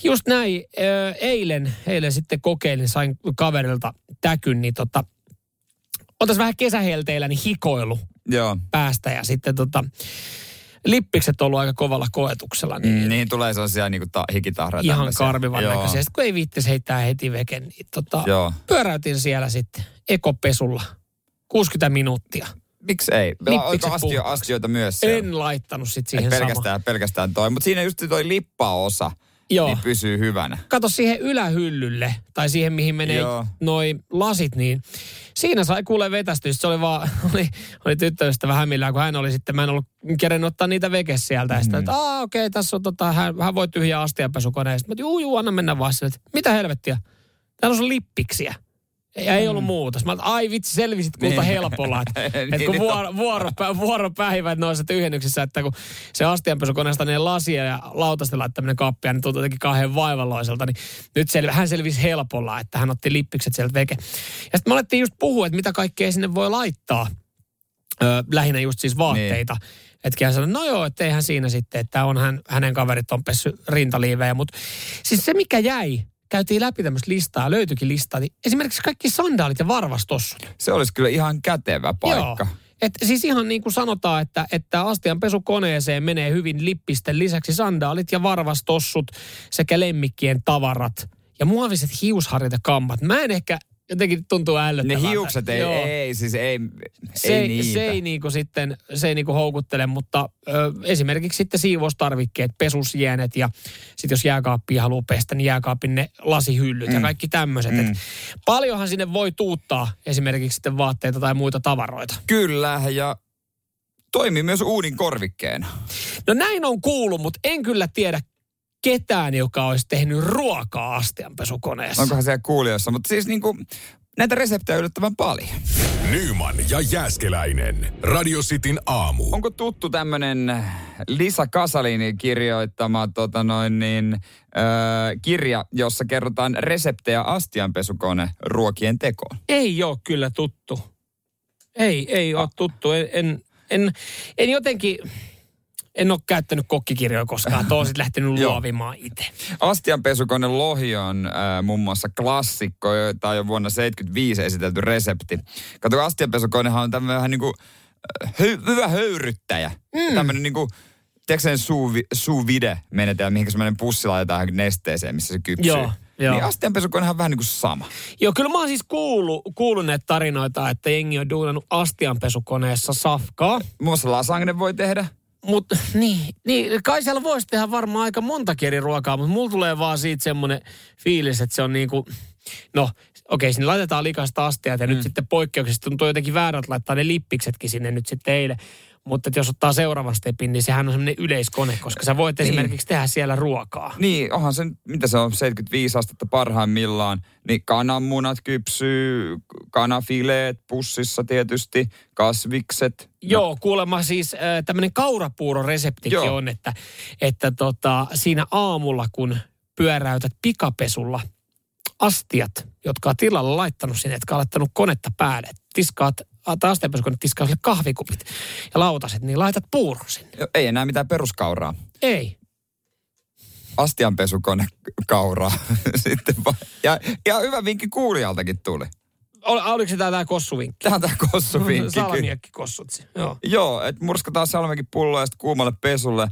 Just näin. Ö, eilen, eilen sitten kokeilin, sain kaverilta täkyn, niin tota, on tässä vähän kesähelteillä niin hikoilu Joo. päästä ja sitten tota, lippikset on ollut aika kovalla koetuksella. Niin Mm, niin tulee sellaisia niinku ta- hikitahroja. ihan tämmöisiä. karmivan Joo. näköisiä. Sitten kun ei viittis heittää heti veken, niin tota, Joo. pyöräytin siellä sitten ekopesulla 60 minuuttia. Miksi ei? Lippikset Oliko astio, astioita myös siellä? En laittanut sitten Et siihen samaan. pelkästään, pelkästään toi. Mutta siinä just toi lippaosa Joo. niin pysyy hyvänä. Kato siihen ylähyllylle tai siihen, mihin menee Joo. noi lasit, niin siinä sai kuule vetästyä. Se oli vaan, oli, oli tyttöystävä hämillään, kun hän oli sitten, mä en ollut kerennyt ottaa niitä veke sieltä. Ja sitten, että aah okei, tässä on tota, hän, hän voi tyhjää astianpesukoneen. Sitten mä, juu, juu, anna mennä vaan sille, että mitä helvettiä? Täällä on lippiksiä. Ja ei ollut muuta. Mä, ai vitsi, selvisit kulta Niin. helpolla. Että Niin, et kun vuoro, vuoro, vuoropäivät noissa tyhjennyksissä, että kun se astianpesukoneesta ne lasia ja lautasten laittaminen kappia, niin tuntuu jotenkin kauhean vaivalloiselta. Niin nyt sel, hän selvisi helpolla, että hän otti lippikset sieltä veke. Ja sitten me alettiin just puhua, että mitä kaikkea sinne voi laittaa. Ö, lähinnä just siis vaatteita. Niin. Että hän sanoi, no joo, että eihän siinä sitten, että on hän, hänen kaverit on pessy rintaliivejä. Mutta siis se, mikä jäi, käytiin läpi tämmöistä listaa, löytyikin listaa, niin esimerkiksi kaikki sandaalit ja varvastossut. Se olisi kyllä ihan kätevä paikka. Joo. Et siis ihan niin kuin sanotaan, että, että astianpesukoneeseen menee hyvin lippisten lisäksi sandaalit ja varvastossut sekä lemmikkien tavarat ja muoviset hiusharjat ja kammat. Mä en ehkä jotenkin tuntuu Ne ällöttävältä. hiukset ei, Joo. ei, siis ei, Se ei niitä. se ei niinku sitten, se ei niinku houkuttele, mutta ö, esimerkiksi sitten siivoustarvikkeet, pesusjäänet ja sitten jos jääkaappia haluaa pestä, niin jääkaapin ne lasihyllyt mm. ja kaikki tämmöiset. Mm. Paljonhan sinne voi tuuttaa esimerkiksi sitten vaatteita tai muita tavaroita. Kyllä, ja toimii myös uudin korvikkeena. No näin on kuullut, mutta en kyllä tiedä ketään, joka olisi tehnyt ruokaa astianpesukoneessa. Onkohan siellä kuulijoissa, mutta siis niinku, näitä reseptejä yllättävän paljon. Nyman ja Jääskeläinen. Radio Cityn aamu. Onko tuttu tämmönen Lisa Kasalinin kirjoittama tota noin niin, öö, kirja, jossa kerrotaan reseptejä astianpesukone ruokien tekoon? Ei ole kyllä tuttu. Ei, ei ole tuttu. En, en, en, en jotenkin, en ole käyttänyt kokkikirjoja koskaan. Tuo on sitten lähtenyt luovimaan itse. Astianpesukone lohi on äh, muun muassa klassikko, jota on jo vuonna 75 esitelty resepti. Kato, astianpesukonehan on tämmöinen vähän niin kuin äh, hy, hyvä höyryttäjä. Mm. Tämmöinen niin kuin, tiedätkö sen sous, sous vide menetelmä, mihin semmoinen pussi laitetaan nesteeseen, missä se kypsyy. Joo, joo. Niin astianpesukonehan on vähän niin kuin sama. Joo, kyllä mä oon siis kuullut, kuullut näitä tarinoita, että jengi on duunannut astianpesukoneessa safkaa. Muun muassa lasagne voi tehdä. Mutta niin, niin, kai siellä voisi tehdä varmaan aika monta eri ruokaa, mutta mulla tulee vaan siitä semmoinen fiilis, että se on niin kuin, no okei, sinne laitetaan likaista astiat ja mm. nyt sitten poikkeuksisesti tuntuu jotenkin väärältä laittaa ne lippiksetkin sinne nyt sitten eilen. Mutta jos ottaa seuraavan stepin, niin sehän on semmoinen yleiskone, koska sä voit Niin. esimerkiksi tehdä siellä ruokaa. Niin, onhan se, mitä se on, 75 astetta parhaimmillaan. Niin kananmunat kypsyy, kanafileet pussissa tietysti, kasvikset. Joo, kuulemma siis äh, tämmöinen kaurapuuroreseptikin Joo. on, että, että tota, siinä aamulla kun pyöräytät pikapesulla astiat, jotka on tilalla laittanut sinne, etkä laittanut konetta päälle, tiskaat, tai astianpesukone tiskaa sille kahvikupit ja lautaset, niin laitat puuron sinne. Ei enää mitään peruskauraa. Ei. Astianpesukone kauraa. Sitten va- ja, ja hyvä vinkki kuulijaltakin tuli. Ol, oliko se tämä kossuvinkki? Tämä on tämä kossuvinkki. Salmiakki kossut. Joo. Joo, että murskataan salmiakin pulloa ja sitten kuumalle pesulle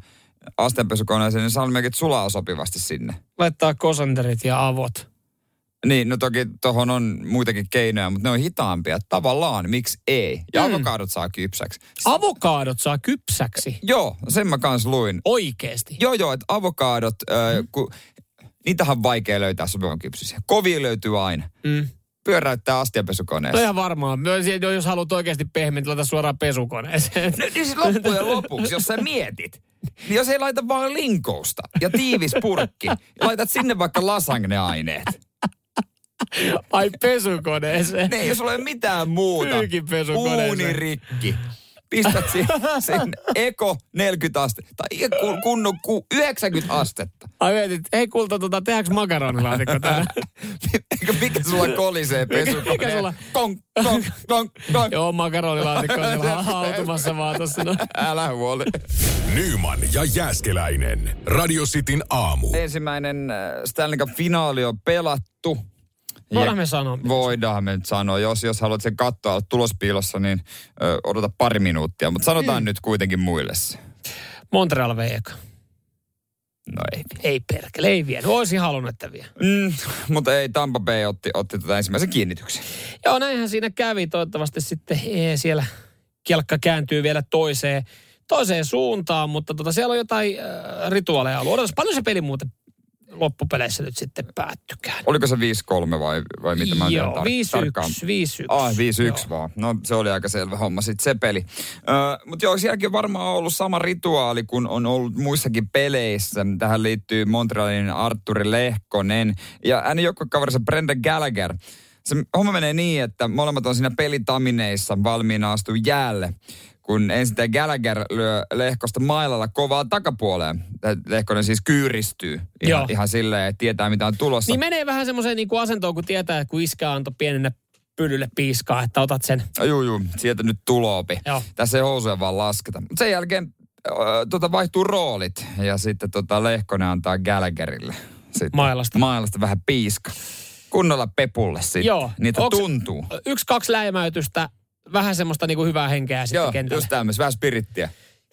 astianpesukoneeseen, niin salmiakit sulaa sopivasti sinne. Laittaa kosanterit ja avot. Niin, no toki tuohon on muitakin keinoja, mutta ne on hitaampia. Tavallaan, miksi ei? Ja Mm. avokadot saa kypsäksi. Avokaadot saa kypsäksi. Joo, sen mä kans luin. Oikeesti. Joo, joo, että avokadot, mm. kun, niitähän on vaikea löytää sopivan kypsyisiä. Kovia löytyy aina. Mm. Pyöräyttää No astianpesukoneessa. ihan varmaan. Myös jos haluat oikeasti pehmeä, laita suoraan pesukoneeseen. No, niin siis loppujen lopuksi, jos sä mietit, niin jos ei laita vaan linkousta ja tiivis purkki, laitat sinne vaikka lasagneaineet. Ai pesukoneeseen. Ne ei jos ole mitään muuta. Pyykinpesukoneeseen. Uuni rikki. Pistät si- sinne eko 40 astetta. Tai kun- kunnon ku- 90 astetta. Ai mietit, hei kulta, tota, tehdäänkö makaronilaatikko täällä? Eikö mikä sulla kolisee pesukoneen? mikä sulla- Kong, kong, kong, kong. Joo, makaronilaatikko on siellä hautumassa vaan tossa. No. Älä huoli. Nyman ja Jääskeläinen. Radio Cityn aamu. Ensimmäinen äh, Stanley Cup-finaali on pelattu. Voidaan me sanoa. Voidaan me nyt sanoa. Jos, jos haluat sen katsoa olla tulospiilossa, niin ö, odota pari minuuttia. Mutta sanotaan Mm. nyt kuitenkin muille se. Montreal vei eka. No ei. Ei perkele, ei vienyt. Olisin halunnut, että vie. Mm, mutta ei, Tampa Bay otti, otti tota ensimmäisen kiinnityksen. Joo, näinhän siinä kävi. Toivottavasti sitten ee, siellä kelkka kääntyy vielä toiseen, toiseen suuntaan, mutta tota, siellä on jotain äh, rituaaleja ollut. Odotas, paljon se peli muuten loppupeleissä nyt sitten päättykään? Oliko se 5-3 vai, vai mitä mä Joo, tar- 5-1, 5-1. Ah, 5-1 Joo. vaan. No se oli aika selvä homma sitten se peli. Öö, Mutta joo, sielläkin on varmaan ollut sama rituaali kuin on ollut muissakin peleissä. Tähän liittyy Montrealin Arturi Lehkonen ja hänen joukkuekaverissa Brenda Gallagher. Se homma menee niin, että molemmat on siinä pelitamineissa valmiina astua jäälle kun ensin tämä Gallagher lyö Lehkosta mailalla kovaa takapuoleen. Lehkonen siis kyyristyy ihan, Joo. ihan silleen, että tietää mitä on tulossa. Niin menee vähän semmoiseen niin asentoon, kun tietää, että kun iskä antoi pienenä pyllylle piiskaa, että otat sen. Juu, juu, sieltä nyt tuloopi. Joo. Tässä ei housuja vaan lasketa. Mutta sen jälkeen äh, tota, vaihtuu roolit ja sitten tota, Lehkonen antaa Gallagherille. Sitten Mailasta. Mailasta vähän piiska. Kunnolla pepulle sitten. Joo. Niitä Onks- tuntuu. Yksi, kaksi läimäytystä, vähän semmoista niin kuin hyvää henkeä sitten Joo, kentällä. just tämmöistä, vähän spirittiä.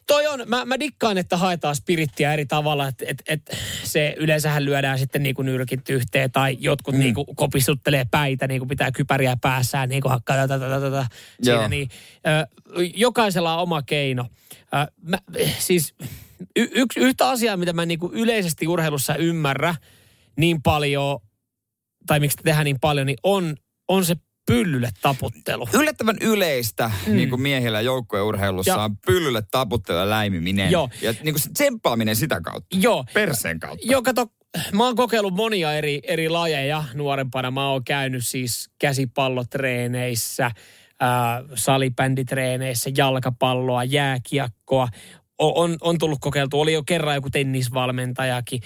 Toi on, mä, mä dikkaan, että haetaan spirittiä eri tavalla, että et, et se yleensähän lyödään sitten niinku nyrkit yhteen tai jotkut mm. niinku kopistuttelee päitä, niinku pitää kypäriä päässään, niinku hakkaa tätä, tätä, tätä, siinä niin. Ö, jokaisella on oma keino. Ö, mä, siis y, yksi, yhtä asiaa, mitä mä niinku yleisesti urheilussa ymmärrä niin paljon, tai miksi tehdään niin paljon, niin on, on se pyllylle taputtelu. Yllättävän yleistä mm. niin kuin miehillä joukkueurheilussa Ja- on pyllylle taputtelu ja läimiminen. Joo. Ja niin kuin se tsemppaaminen sitä kautta. Joo. Perseen kautta. Joo, kato, mä oon kokeillut monia eri, eri lajeja nuorempana. Mä oon käynyt siis käsipallotreeneissä, ää, salibänditreeneissä, jalkapalloa, jääkiekkoa. O, on, on tullut kokeiltu, oli jo kerran joku tennisvalmentajakin.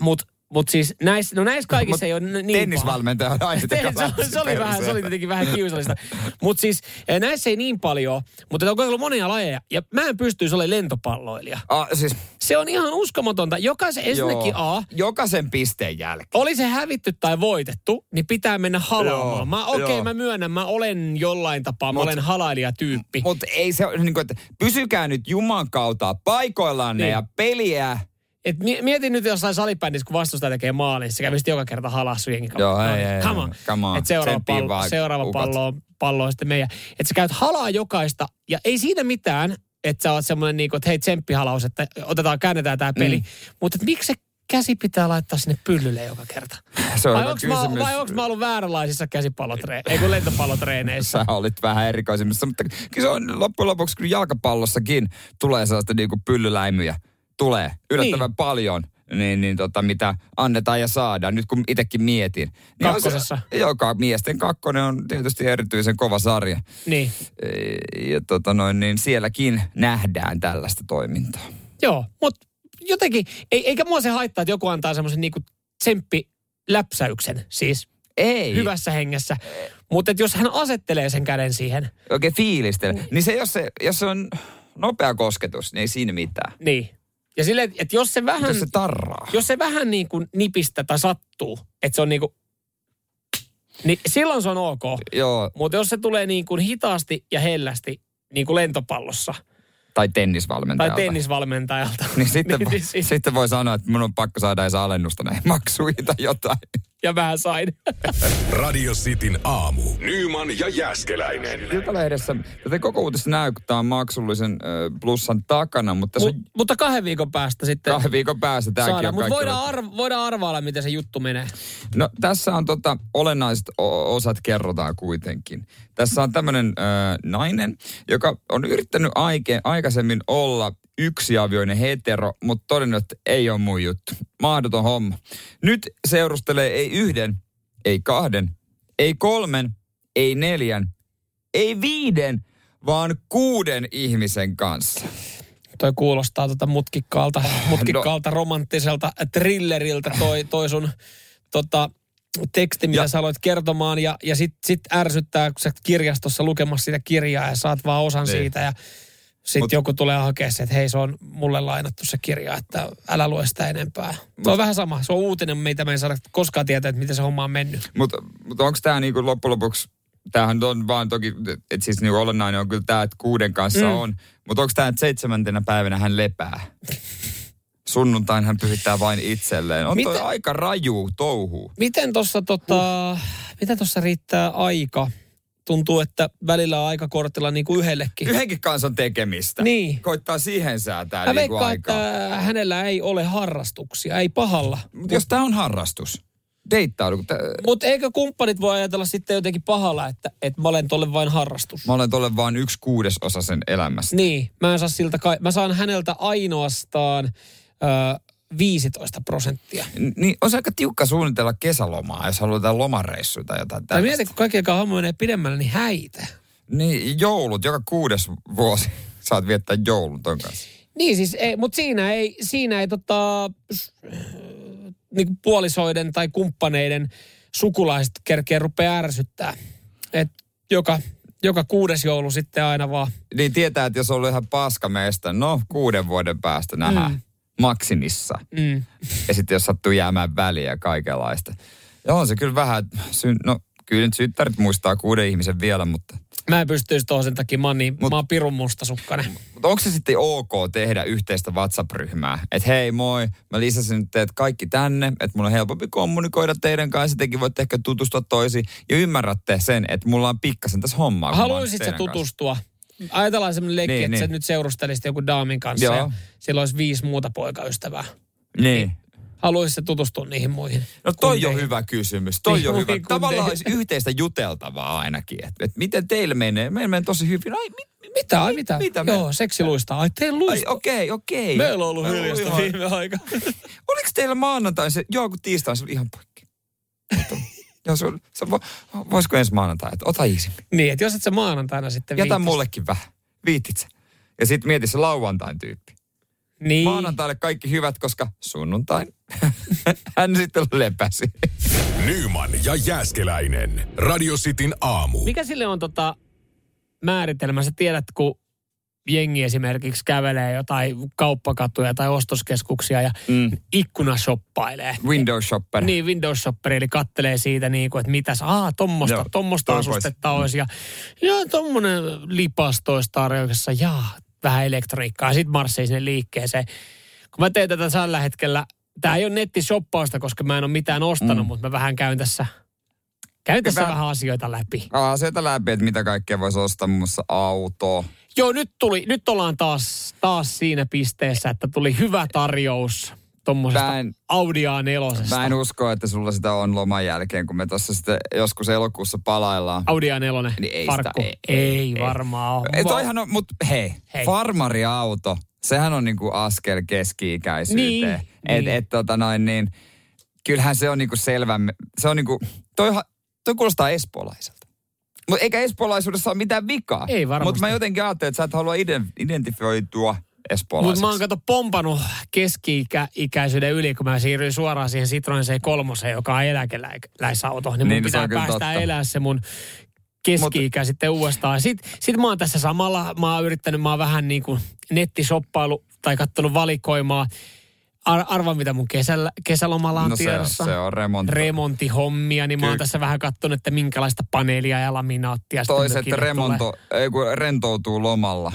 Mutta mut siis näissä, no näissä kaikissa ei ole niin Tennisvalmentaja on aina se, se, oli vähän, se oli tietenkin vähän kiusallista. Mutta siis eh, näissä ei niin paljon, mutta on kokeillut monia lajeja. Ja mä en pystyisi olemaan lentopalloilija. Ah, siis, Se on ihan uskomatonta. Jokaisen ensinnäkin A, Jokaisen pisteen jälkeen. oli se hävitty tai voitettu, niin pitää mennä halaamaan. Mä, okei, okay, mä myönnän, mä olen jollain tapaa, mä Mut- olen halailijatyyppi. Mutta ei se, niin kuin, että pysykää nyt Juman kautta paikoillanne Niin. ja peliä. Et mie- mietin nyt jossain salibändissä, kun vastustaja tekee maalin, niin se kävisi joka kerta halassu jengi. Joo, ei, No, ei, come on. Come on. Et seuraava, pallo, seuraava pallo, on, pallo on sitten meidän. Että sä käyt halaa jokaista, ja ei siinä mitään, että sä oot semmoinen niinku, että hei tsemppihalaus, että otetaan, käännetään tämä peli. Mm. Mutta miksi se käsi pitää laittaa sinne pyllylle joka kerta? Se on Vai hyvä onko mä, vai onks mä ollut vääränlaisissa käsipallotreeneissä, ei kun lentopallotreeneissä? Sä olit vähän erikoisemmissa, mutta kyllä se on loppujen lopuksi, kyllä jalkapallossakin tulee sellaista niinku pyllyläimyjä. Tulee yllättävän Niin. paljon. Niin, niin tota, mitä annetaan ja saadaan, nyt kun itsekin mietin. Niin Kakkosessa. Se, joka miesten kakkonen on tietysti erityisen kova sarja. Niin. Ja tota noin, niin sielläkin nähdään tällaista toimintaa. Joo, mutta jotenkin, ei, eikä mua se haittaa, että joku antaa semmoisen niinku tsemppiläpsäyksen, siis Ei. hyvässä hengessä. Mutta jos hän asettelee sen käden siihen, Oikein fiilistele. Niin se jos, se, jos se on nopea kosketus, niin ei siinä mitään. niin. Ja silleen, että jos se vähän, Jos se tarraa. jos se vähän niin kuin nipistä tai sattuu, että se on niin kuin, niin silloin se on ok. Joo, Mutta jos se tulee niin kuin hitaasti ja hellästi, niin kuin lentopallossa tai tai tennisvalmentajalta. tennisvalmentajalta, Niin sitten, niin, niin, sit- sitten voi sanoa, että minun on pakko saada edes alennusta näihin maksuihin tai jotain. Ja vähän sain. Radio Cityn aamu. Nyman ja Jäskeläinen. Iltalehdessä tätä koko uutista näyttää maksullisen ö, plussan takana, mutta se Mut, mutta kahden viikon päästä sitten kahden viikon päästä tämäkin saadaan. on Mutta kaikki voidaan, arv- voidaan arvailla, miten se juttu menee. No tässä on tota, olennaiset o- osat kerrotaan kuitenkin. Tässä on tämmöinen ö, nainen, joka on yrittänyt aike, aikaisemmin olla yksiavioinen hetero, mutta todennut, että ei ole mun juttu. Mahdoton homma. Nyt seurustelee ei yhden, ei kahden, ei kolmen, ei neljän, ei viiden, vaan kuuden ihmisen kanssa. Toi kuulostaa tota mutkikkaalta, mutkikkaalta romanttiselta thrilleriltä toi, toi sun tota, teksti, mitä Ja- sä aloit kertomaan. Ja, ja sit, sit ärsyttää, kun sä kirjastossa lukemassa sitä kirjaa ja saat vaan osan Niin. siitä. Ja sitten Mut- joku tulee hakemaan se, että hei se on mulle lainattu se kirja, että älä lue sitä enempää. Se on vähän sama. Se on uutinen, mitä me ei saada koskaan tietää, että miten se homma on mennyt. Mutta mut onko tämä niinku loppujen lopuksi, tämähän on vaan toki, että siis niinku olennainen on kyllä tämä, että kuuden kanssa Mm. on. Mutta onko tämä, että seitsemäntenä päivänä hän lepää? Sunnuntain hän pyhittää vain itselleen. On toi Miten- aika raju touhu. Miten tuossa tota, miten tossa riittää aika? Tuntuu, että välillä on aika kortilla niin kuin yhdellekin. Yhdenkin kanssa on tekemistä. Niin. Koittaa siihen säätää Mä niinku veikkaan, aikaa. että hänellä ei ole harrastuksia, ei pahalla. Mut jos tämä on harrastus, deittaudu. Mutta eikö kumppanit voi ajatella sitten jotenkin pahalla, että, että mä olen tolle vain harrastus? Mä olen tolle vain yksi kuudesosa sen elämästä. Niin, mä, en saa siltä kai, mä saan häneltä ainoastaan ö, 15 prosenttia. Niin on se aika tiukka suunnitella kesälomaa, jos haluaa jotain lomareissuja tai jotain Tai tällaista. mieti, kun kaikki, joka homma menee pidemmälle, niin häitä. Niin, joulut, joka kuudes vuosi saat viettää joulun ton kanssa. Niin siis, ei, mutta siinä ei, siinä ei tota, niin puolisoiden tai kumppaneiden sukulaiset kerkeä rupea ärsyttää. Et joka, joka kuudes joulu sitten aina vaan. Niin tietää, että jos on ollut ihan paskameesta, no kuuden vuoden päästä nähdään mm. Maksimissa. Mm. Ja sitten jos sattuu jäämään väliä ja kaikenlaista. Ja on se kyllä vähän, syn, no kyllä nyt syttärit muistaa kuuden ihmisen vielä, mutta, Mä en pystyisi tuohon sen takia, mä oon, niin, Mut- mä oon pirun mustasukkainen. mutta onko se sitten ok tehdä yhteistä WhatsApp-ryhmää? Että hei moi, mä lisäsin nyt teet kaikki tänne, että mulla on helpompi kommunikoida teidän kanssa, tekin voitte ehkä tutustua toisiin ja ymmärrätte sen, että mulla on pikkasen tässä hommaa. kun mä oon Haluaisit sä teidän kanssa. Tutustua? Ajatellaan semmoinen leikki, Niin, että sä niin. nyt seurustelisit joku daamin kanssa Joo. ja sillä olisi viisi muuta poikaystävää. Niin. Haluaisi se tutustua niihin muihin. No toi on hyvä kysymys. Toi Niin, on hyvä. Tavallaan olisi yhteistä juteltavaa ainakin. Että et miten teillä menee? Meillä menee tosi hyvin. Ai, mit, Mitä, ai mitä? mitä me- Joo, seksi luistaa. Ai teillä ai luistaa. okei, okei. Meillä on ollut ihan- viime aika. Oliko teillä maanantai se, joo kun tiistai se oli ihan poikki. Se, on- se, vo- voisiko ensi maanantai, että ota iisimmin. niin, että jos et sä maanantaina sitten Jätä mullekin vähän. Viitit sä. Ja sitten mieti se lauantain tyyppi. Niin. Maanantaille kaikki hyvät, koska sunnuntain hän sitten lepäsi. Nyman ja Jääskeläinen. Radio Cityn aamu. Mikä sille on tota määritelmä? Sä tiedät, kun jengi esimerkiksi kävelee jotain kauppakatuja tai ostoskeskuksia ja Mm. ikkuna shoppailee. Windows shopper. Niin, Windows Shopperi, eli kattelee siitä niin kuin, että mitäs, aa, tommosta, Joo, tommosta asustetta olisi. Ja, ja tommonen lipas toisi tarjouksessa, jaa, vähän elektroniikkaa. Sitten marssii sinne liikkeeseen. Kun mä teen tätä tällä hetkellä, tää ei ole nettishoppausta, koska mä en ole mitään ostanut, mm. mutta mä vähän käyn tässä, käyn tässä Hyvä. vähän asioita läpi. Asioita läpi, että mitä kaikkea voisi ostaa, muun muassa auto. Joo, nyt tuli, nyt ollaan taas, taas siinä pisteessä, että tuli hyvä tarjous tuommoisesta Audi A4. Mä en usko, että sulla sitä on loman jälkeen, kun me tuossa sitten joskus elokuussa palaillaan. Audi A4, Niin ei farkku. ei- ei, ei- varmaan ole. Ei, toihan on, mutta hei, Hei. hei, farmariauto, sehän on niinku askel keski-ikäisyyteen. Niin, et, niin. et, tota noin, niin, kyllähän se on niinku selvä, se on niinku, toihan, toi kuulostaa espoolaiselta. Mutta eikä espoolaisuudessa ole mitään vikaa. Ei varmasti. Mutta mä jotenkin ajattelin, että sä et halua iden, identifioitua Mutta espoolaiseksi. mä oon kato pompannut keski-ikäisyyden yli, kun mä siirryin suoraan siihen Citroen C3, joka on eläkeläisauto. Niin mun Niin, se pitää päästä totta. elää se mun keski-ikä sitten uudestaan. Sitten sit mä oon tässä samalla, mä oon yrittänyt, mä oon vähän niin kuin nettishoppailu tai kattonut valikoimaa. Ar- arva, mitä mun kesällä, kesälomalla on no se, tiedossa. se on remontti. remonttihommia, niin mä oon tässä vähän kattonut, että minkälaista paneelia ja laminaattia Toiset remonto, ei kun rentoutuu lomalla.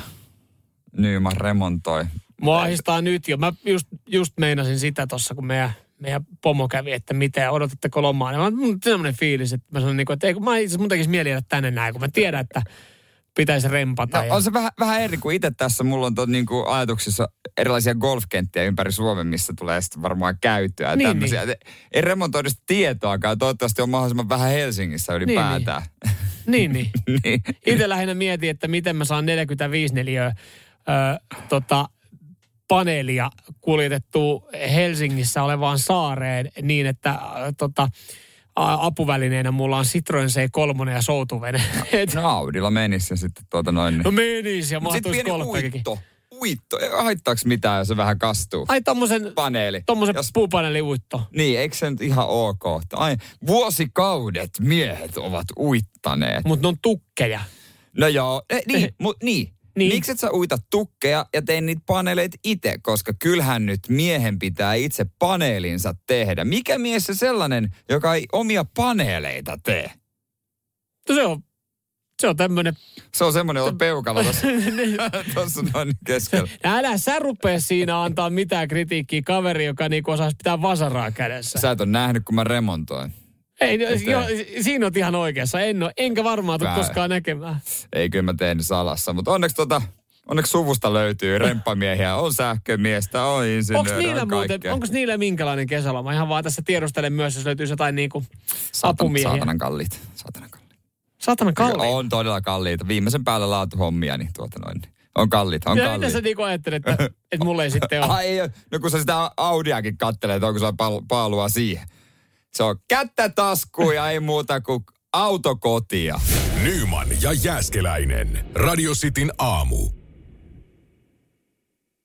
Nyman remontoi. Mua ahistaa nyt jo. Mä just, just meinasin sitä tuossa, kun meidän, meidän pomo kävi, että mitä odotatteko lomaa. Ja mä mun sellainen fiilis, että mä sanoin, niin kuin, että ei, kun mä itse mun tekisi mieli jäädä tänne näin, kun mä tiedän, että pitäisi rempata. No, ja... on se vähän, vähän eri kuin itse tässä. Mulla on to, niin kuin ajatuksissa erilaisia golfkenttiä ympäri Suomen, missä tulee sitten varmaan käyttöä Niin, tämmöisiä. Ei remontoida tietoakaan. Toivottavasti on mahdollisimman vähän Helsingissä ylipäätään. Niin, niin. niin. Itse lähinnä mietin, että miten mä saan 45 neliöä ö, tota, paneelia kuljetettua Helsingissä olevaan saareen niin, että ö, tota, apuvälineenä mulla on Citroen C3 ja soutuvene. Et, No Audilla menisi ja sitten tuota noin. no menis ja mahtuisi golfpekikin. uitto. Uitto. Ei Haittaako mitään, jos se vähän kastuu? Ai tommosen, Paneeli. tommosen Jos- puupaneeliuitto. Niin, eikö se nyt ihan ok? Ai, vuosikaudet miehet ovat uittaneet. Mutta ne on tukkeja. No joo, eh, niin, mut niin. Niin. niin. Miksi et sä uita tukkeja ja tee niitä paneeleita itse? Koska kyllähän nyt miehen pitää itse paneelinsa tehdä. Mikä mies se sellainen, joka ei omia paneeleita tee? No se on, se on tämmönen... Se on semmoinen, on peukalo tuossa, tuossa noin keskellä. Älä sä rupea siinä antaa mitään kritiikkiä kaveri, joka niinku osaisi pitää vasaraa kädessä. Sä et ole nähnyt, kun mä remontoin. Ei, jo, siinä on ihan oikeassa. En ole, enkä varmaan tule koskaan näkemään. Ei kyllä mä teen salassa, mutta onneksi tota, onneksi suvusta löytyy remppamiehiä, on sähkömiestä, on Onko insinööriä, niillä on muuten, onko niillä minkälainen kesäloma? Ihan vaan tässä tiedustelen myös, jos löytyy jotain niinku apumiehiä. Saatanan kalliit. Saatanan kalliit. Saatana kalliin. On todella kalliita. Viimeisen päällä laatuhommia, niin tuota noin. On kalliit, on Ja mitä kalliit. sä niinku ajattelet, että, että mulla ei sitten ole? Ai, no kun sä sitä Audiakin kattelet, onko sulla pal- paalua siihen. Se on kättä taskuun ja ei muuta kuin autokotia. Nyman ja Jääskeläinen. Radio Cityn aamu.